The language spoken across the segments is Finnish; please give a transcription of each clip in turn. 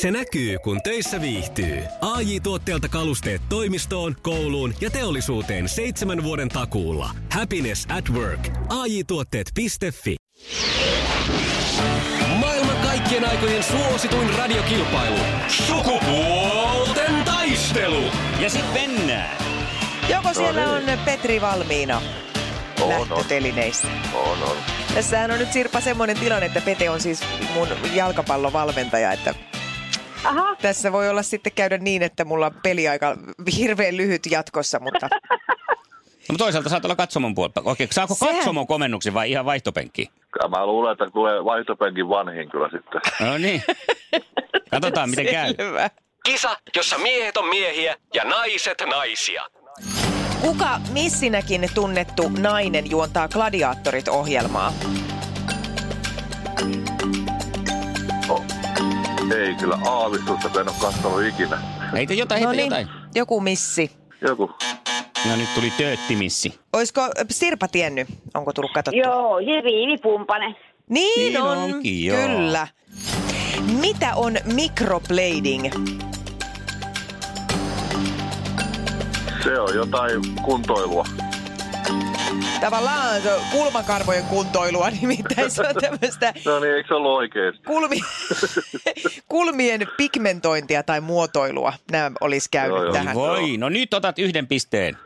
Se näkyy, kun töissä viihtyy. ai tuotteelta kalusteet toimistoon, kouluun ja teollisuuteen seitsemän vuoden takuulla. Happiness at work. ai tuotteetfi Maailman kaikkien aikojen suosituin radiokilpailu. Sukupuolten taistelu. Ja sitten mennään. Joko siellä on Petri valmiina On, lähtötelineissä? On, on. Tässähän on nyt Sirpa semmoinen tilanne, että Pete on siis mun jalkapallovalmentaja, että Aha, tässä voi olla sitten käydä niin, että mulla on peliaika hirveän lyhyt jatkossa, mutta No, mutta toisaalta saat olla katsomon puolella. Okei, saako Sehän- katsomon komennuksen vai ihan vaihtopenkki? Mä luulen, että tulee vaihtopenkin vanhin kyllä sitten. No niin. Katsotaan, miten käy. selvä. Kisa, jossa miehet on miehiä ja naiset naisia. Kuka missinäkin tunnettu nainen juontaa Gladiaattorit-ohjelmaa? Ei kyllä aavistusta, kun en ole katsonut ikinä. Heitä jotain, No heitä niin, jotain. joku missi. Joku. No nyt tuli tööttimissi. Olisiko Sirpa tiennyt? Onko tullut katsottu? joo, ja Viivi Pumpanen. Niin, Niin on, onkin, joo. kyllä. Mitä on microblading? Se on jotain kuntoilua. Tavallaan kulmakarvojen kuntoilua, nimittäin se on tämmöistä No niin, eikö se ollut oikeesti? kulmi, kulmien pigmentointia tai muotoilua. Nämä olisi käynyt Joo, joo. tähän. Voi, no nyt otat yhden pisteen.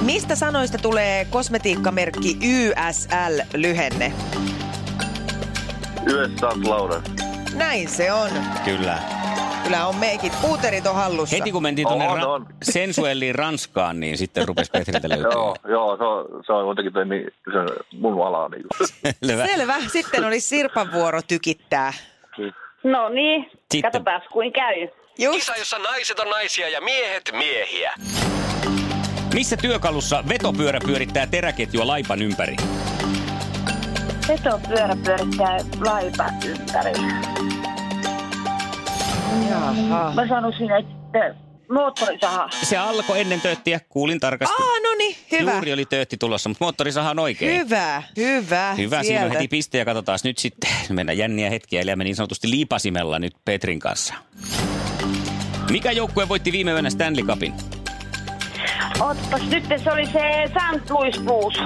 Mistä sanoista tulee kosmetiikkamerkki YSL-lyhenne? Yhdessä Lauren. Näin se on. Kyllä. Kyllä on meikit. Puuterit on hallussa. Heti kun mentiin tuonne On, ra- on. sensuelliin Ranskaan, niin sitten rupesi Petriltä löytää. Joo, joo, se on, se on jotenkin toi niin, se mun ala niin Selvä. Selvä. Sitten olisi Sirpan vuoro tykittää. No niin, Sitten- katsotaan kuin käy. Just. Kisa, jossa naiset on naisia ja miehet miehiä. Missä työkalussa vetopyörä pyörittää teräketjua laipan ympäri? Vetopyörä pyörittää laipa ympäri. Jaha. Mä sanoisin, että moottorisaha. Se alkoi ennen tööttiä, kuulin tarkasti. Aa, no niin, hyvä. Juuri oli töötti tulossa, mutta moottorisaha on oikein. Hyvä, hyvä. Hyvä, siinä on Sieltä. heti piste ja katsotaan nyt sitten. Mennään jänniä hetkiä, eli me niin sanotusti liipasimella nyt Petrin kanssa. Mikä joukkue voitti viime yönä Stanley Cupin? Ottas nyt, se oli se St. Louis Blues.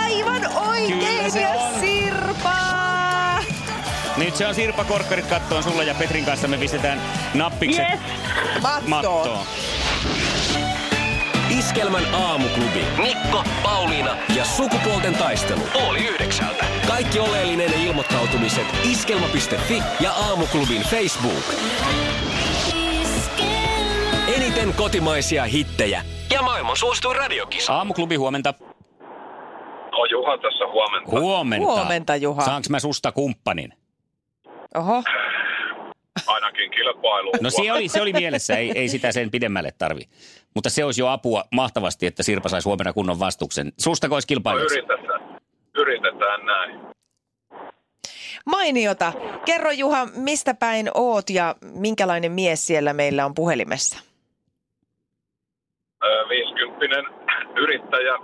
Aivan oikein Kyllä se ja on. Sirpa! Nyt se on Sirpa Korkkarit kattoon sulle ja Petrin kanssa me pistetään nappikset Yes. Mattoon. mattoon. Iskelmän aamuklubi. Mikko, Pauliina ja sukupuolten taistelu. Oli yhdeksältä. Kaikki oleellinen ilmoittautumiset iskelma.fi ja aamuklubin Facebook. Eniten kotimaisia hittejä ja maailman suosituin radiokisa. Aamuklubi huomenta. No Juha tässä huomenta. Huomenta. Huomenta, Juha. Saanko mä susta kumppanin? Oho. Ainakin kilpailu. No se oli, se oli mielessä, ei, ei sitä sen pidemmälle tarvi. Mutta se olisi jo apua mahtavasti, että Sirpa saisi huomenna kunnon vastuksen. Susta olisi kilpailijaksi. Yritetään. Yritetään näin. Mainiota. Kerro Juha, mistä päin oot ja minkälainen mies siellä meillä on puhelimessa? 50 yrittäjä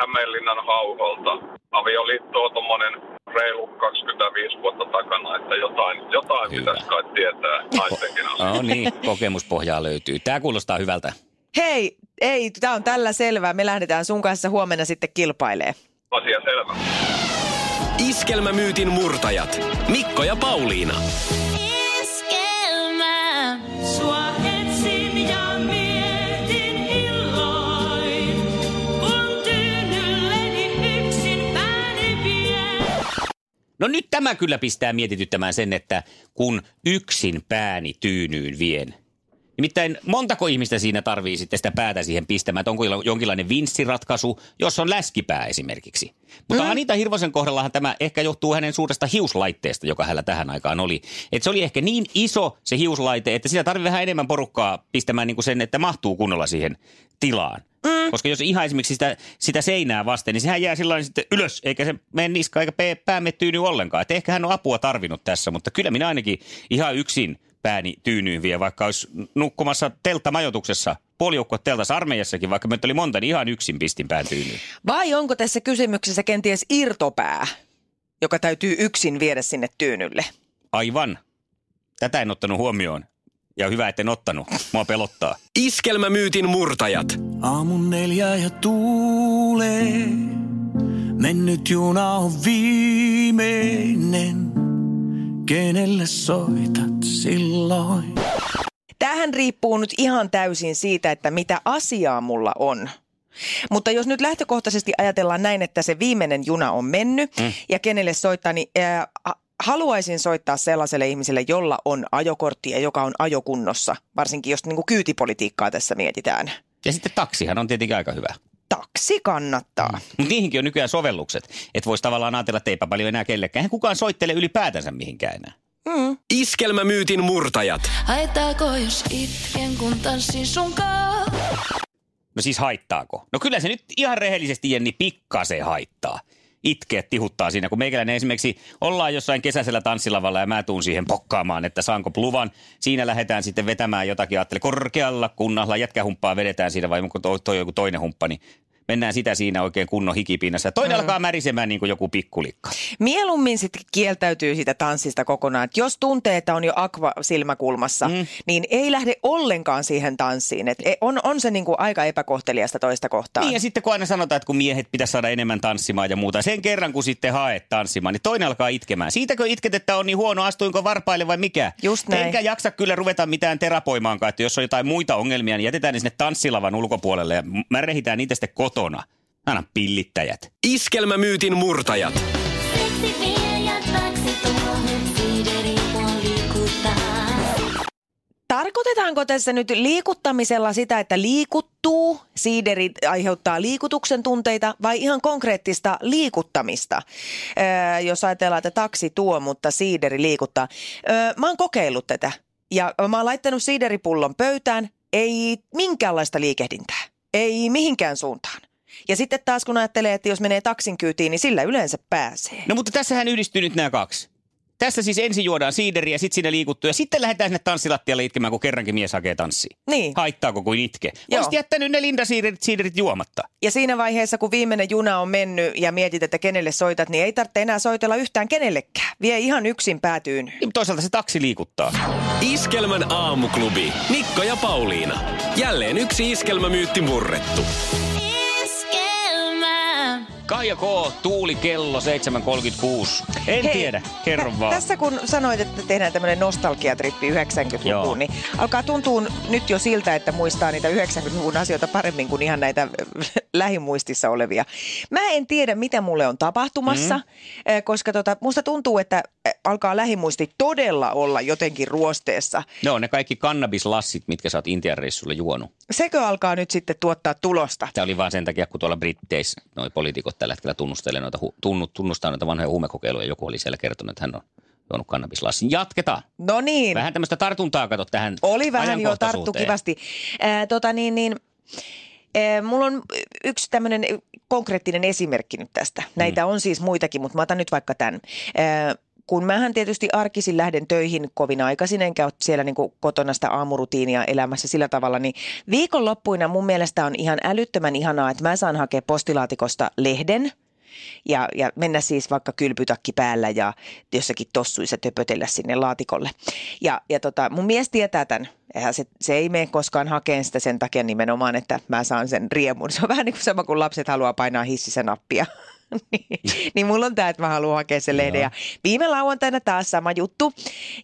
Hämeenlinnan hauholta. Avioliitto on tuommoinen reilu 25 vuotta takana, että jotain, jotain Hyvä. pitäisi kai tietää naistenkin asioista. No niin, kokemuspohjaa löytyy. Tämä kuulostaa hyvältä. Hei, ei, tämä on tällä selvää. Me lähdetään sun kanssa huomenna sitten kilpailee. Asia selvä. Iskelmämyytin murtajat. Mikko ja Pauliina. Iskelmä, sua No nyt tämä kyllä pistää mietityttämään sen, että kun yksin pääni tyynyyn vien. Nimittäin montako ihmistä siinä tarvii sitten sitä päätä siihen pistämään, että onko jonkinlainen vinssiratkaisu, jos on läskipää esimerkiksi. Mutta mm. Anita Hirvosen kohdallahan tämä ehkä johtuu hänen suuresta hiuslaitteesta, joka hänellä tähän aikaan oli. Että se oli ehkä niin iso se hiuslaite, että sitä tarvii vähän enemmän porukkaa pistämään niin kuin sen, että mahtuu kunnolla siihen tilaan. Mm. Koska jos ihan esimerkiksi sitä, sitä seinää vasten, niin sehän jää sillä sitten ylös, eikä se mene niska eikä pää tyyny ollenkaan. Että ehkä hän on apua tarvinnut tässä, mutta kyllä minä ainakin ihan yksin pääni tyynyyn vie, vaikka olisi nukkumassa telttamajoituksessa, puolijoukko teltassa armeijassakin, vaikka meitä oli monta, niin ihan yksin pistin pään tyynyyn. Vai onko tässä kysymyksessä kenties irtopää, joka täytyy yksin viedä sinne tyynylle? Aivan. Tätä en ottanut huomioon. Ja hyvä, etten ottanut. Mua pelottaa. Iskelmämyytin murtajat. Aamun neljä ja tuulee. Mennyt juna on viimeinen. Kenelle soitat silloin? Tämähän riippuu nyt ihan täysin siitä, että mitä asiaa mulla on. Mutta jos nyt lähtökohtaisesti ajatellaan näin, että se viimeinen juna on mennyt mm. ja kenelle soittaa, niin ää, ha- haluaisin soittaa sellaiselle ihmiselle, jolla on ajokortti ja joka on ajokunnossa, varsinkin jos niin kuin kyytipolitiikkaa tässä mietitään. Ja sitten taksihan on tietenkin aika hyvä. Taksi kannattaa. Mutta niihinkin on nykyään sovellukset. Että voisi tavallaan ajatella, että eipä paljon enää kellekään. Eihän kukaan soittele ylipäätänsä mihinkään enää. Iskelmämyytin murtajat. Haittaako jos itken kun tanssin sunkaan? No siis haittaako? No kyllä se nyt ihan rehellisesti Jenni pikkasen haittaa. Itkeä tihuttaa siinä, kun meikäläinen esimerkiksi ollaan jossain kesäisellä tanssilavalla ja mä tuun siihen pokkaamaan, että saanko luvan. Siinä lähdetään sitten vetämään jotakin, ajattele korkealla kunnalla, jätkähumppaa vedetään siinä vai onko toi, toi joku toinen humppa, niin mennään sitä siinä oikein kunnon hikipinnassa. Toinen mm. alkaa märisemään niin kuin joku pikkulikka. Mieluummin sitten kieltäytyy siitä tanssista kokonaan. Et jos tuntee, että on jo akva silmäkulmassa, mm. niin ei lähde ollenkaan siihen tanssiin. Et e- on, on se niinku aika epäkohteliasta toista kohtaan. Niin ja sitten kun aina sanotaan, että kun miehet pitäisi saada enemmän tanssimaan ja muuta, sen kerran kun sitten haet tanssimaan, niin toinen alkaa itkemään. Siitäkö itket, että on niin huono, astuinko varpaille vai mikä? Just näin. Enkä jaksa kyllä ruveta mitään terapoimaankaan, että jos on jotain muita ongelmia, niin jätetään ne sinne tanssilavan ulkopuolelle ja mä rehitään niitä sitten kotona. Aina pillittäjät. Iskelmämyytin murtajat. Siideri. Tarkoitetaanko tässä nyt liikuttamisella sitä, että liikuttuu, siiderit aiheuttaa liikutuksen tunteita vai ihan konkreettista liikuttamista? Öö, jos ajatellaan, että taksi tuo, mutta siideri liikuttaa. Öö, mä oon kokeillut tätä ja mä oon laittanut siideripullon pöytään, ei minkäänlaista liikehdintää, ei mihinkään suuntaan. Ja sitten taas kun ajattelee, että jos menee taksin kyytiin, niin sillä yleensä pääsee. No mutta tässähän yhdistyy nyt nämä kaksi. Tässä siis ensin juodaan siideriä, sitten siinä liikuttuu ja sitten lähdetään sinne tanssilattialle itkemään, kun kerrankin mies hakee tanssia. Niin. Haittaako kuin itke? Olisit jättänyt ne Linda-siiderit siiderit juomatta. Ja siinä vaiheessa, kun viimeinen juna on mennyt ja mietit, että kenelle soitat, niin ei tarvitse enää soitella yhtään kenellekään. Vie ihan yksin päätyyn. Niin, toisaalta se taksi liikuttaa. Iskelmän aamuklubi. Mikko ja Pauliina. Jälleen yksi iskelmämyytti murrettu. Kaija K, Tuuli Kello 7.36. En Hei, tiedä, kerro tä- vaan. Tässä kun sanoit, että tehdään tämmöinen nostalgiatrippi 90-lukuun, Joo. niin alkaa tuntua nyt jo siltä, että muistaa niitä 90-luvun asioita paremmin kuin ihan näitä lähimuistissa olevia. Mä en tiedä, mitä mulle on tapahtumassa, mm. koska tota, musta tuntuu, että eh, alkaa lähimuisti todella olla jotenkin ruosteessa. No ne kaikki kannabislassit, mitkä sä oot Intian reissulla juonut. Sekö alkaa nyt sitten tuottaa tulosta? Tämä oli vaan sen takia, kun tuolla Britteissä noi poliitikot tällä hetkellä tunnustelee noita, tunnu, tunnustaa noita vanhoja huumekokeiluja. Joku oli siellä kertonut, että hän on juonut kannabislassin. Jatketaan. No niin. Vähän tämmöistä tartuntaa kato tähän Oli vähän jo tarttu kivasti. Ää, tota niin, niin, ää, mulla on yksi tämmöinen konkreettinen esimerkki nyt tästä. Näitä on siis muitakin, mutta mä otan nyt vaikka tämän. Ää, kun mähän tietysti arkisin lähden töihin kovin aikaisin, enkä ole siellä niin kotona sitä aamurutiinia elämässä sillä tavalla, niin viikonloppuina mun mielestä on ihan älyttömän ihanaa, että mä saan hakea postilaatikosta lehden – ja, ja mennä siis vaikka kylpytakki päällä ja jossakin tossuissa töpötellä sinne laatikolle. Ja, ja tota, mun mies tietää tämän. Eihän se, se ei mene koskaan hakeen sitä sen takia nimenomaan, että mä saan sen riemun. Se on vähän niin kuin sama kuin lapset haluaa painaa hississä nappia. niin, niin mulla on tämä, että mä haluan hakea sen lehden. Ja viime lauantaina taas sama juttu.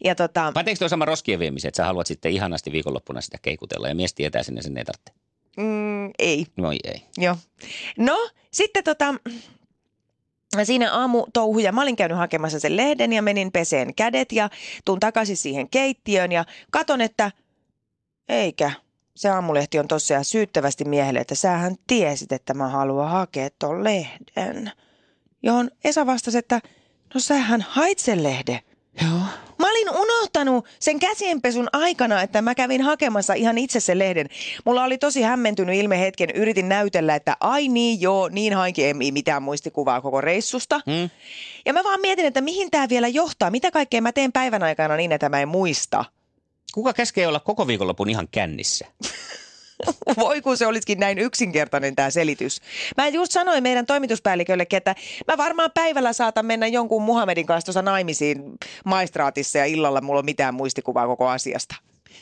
Ja tota, Päteekö tuo sama roskien viemiseen, että sä haluat sitten ihanasti viikonloppuna sitä keikutella ja mies tietää sinne sen ei tarvitse? mm, ei. No ei. Joo. No, sitten tota, siinä aamutouhuja, mä olin käynyt hakemassa sen lehden ja menin peseen kädet ja tuun takaisin siihen keittiöön ja katon, että eikä. Se aamulehti on tosiaan syyttävästi miehelle, että sähän tiesit, että mä haluan hakea ton lehden. Johon Esa vastasi, että no sähän hait sen lehden. Joo. Mä olin unohtanut sen käsienpesun aikana, että mä kävin hakemassa ihan itse sen lehden. Mulla oli tosi hämmentynyt ilme hetken. Yritin näytellä, että ai niin joo, niin hainkin ei mitään muistikuvaa koko reissusta. Hmm? Ja mä vaan mietin, että mihin tämä vielä johtaa. Mitä kaikkea mä teen päivän aikana niin, että mä en muista. Kuka käskee olla koko viikonlopun ihan kännissä? Voi kun se olisikin näin yksinkertainen tämä selitys. Mä just sanoin meidän toimituspäälliköllekin, että mä varmaan päivällä saatan mennä jonkun Muhammedin kanssa tuossa naimisiin maistraatissa ja illalla mulla on mitään muistikuvaa koko asiasta.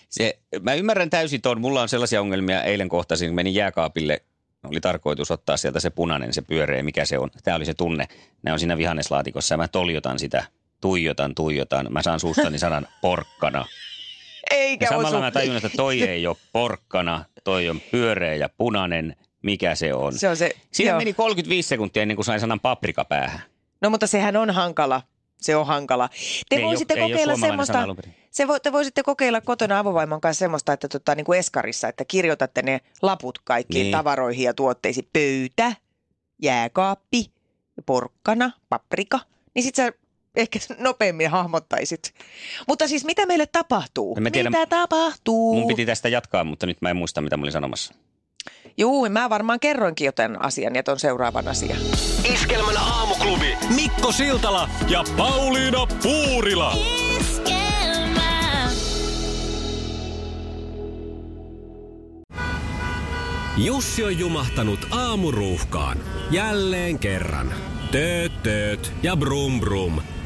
Se, mä ymmärrän täysin tuon. Mulla on sellaisia ongelmia. Eilen kohtasin, menin jääkaapille. Oli tarkoitus ottaa sieltä se punainen, se pyöreä, mikä se on. Tämä oli se tunne. Ne on siinä vihanneslaatikossa ja mä toljotan sitä. Tuijotan, tuijotan. Mä saan suustani sanan porkkana. Eikä Ja samalla osu. mä tajun, että toi ei ole porkkana, toi on pyöreä ja punainen. Mikä se on? Se on se, Siinä joo. meni 35 sekuntia ennen kuin sain sanan paprika päähän. No mutta sehän on hankala. Se on hankala. Te Ei voisitte ole- ei ole kokeilla semmoista, se vo, te voisitte kokeilla kotona avovaimon kanssa semmoista, että tota, niin kuin eskarissa, että kirjoitatte ne laput kaikkiin Niin. tavaroihin ja tuotteisiin. Pöytä, jääkaappi, porkkana, paprika. Niin sit sä ehkä nopeammin hahmottaisit. Mutta siis mitä meille tapahtuu? En mä tiedä. mitä tapahtuu? Mun piti tästä jatkaa, mutta nyt mä en muista, mitä mä olin sanomassa. Juu, mä varmaan kerroinkin jotain asian ja ton seuraavan asian. Iskelmän aamuklubi Mikko Siltala ja Pauliina Puurila. Jussi on jumahtanut aamuruuhkaan. Jälleen kerran. Tööt, tööt ja brum brum.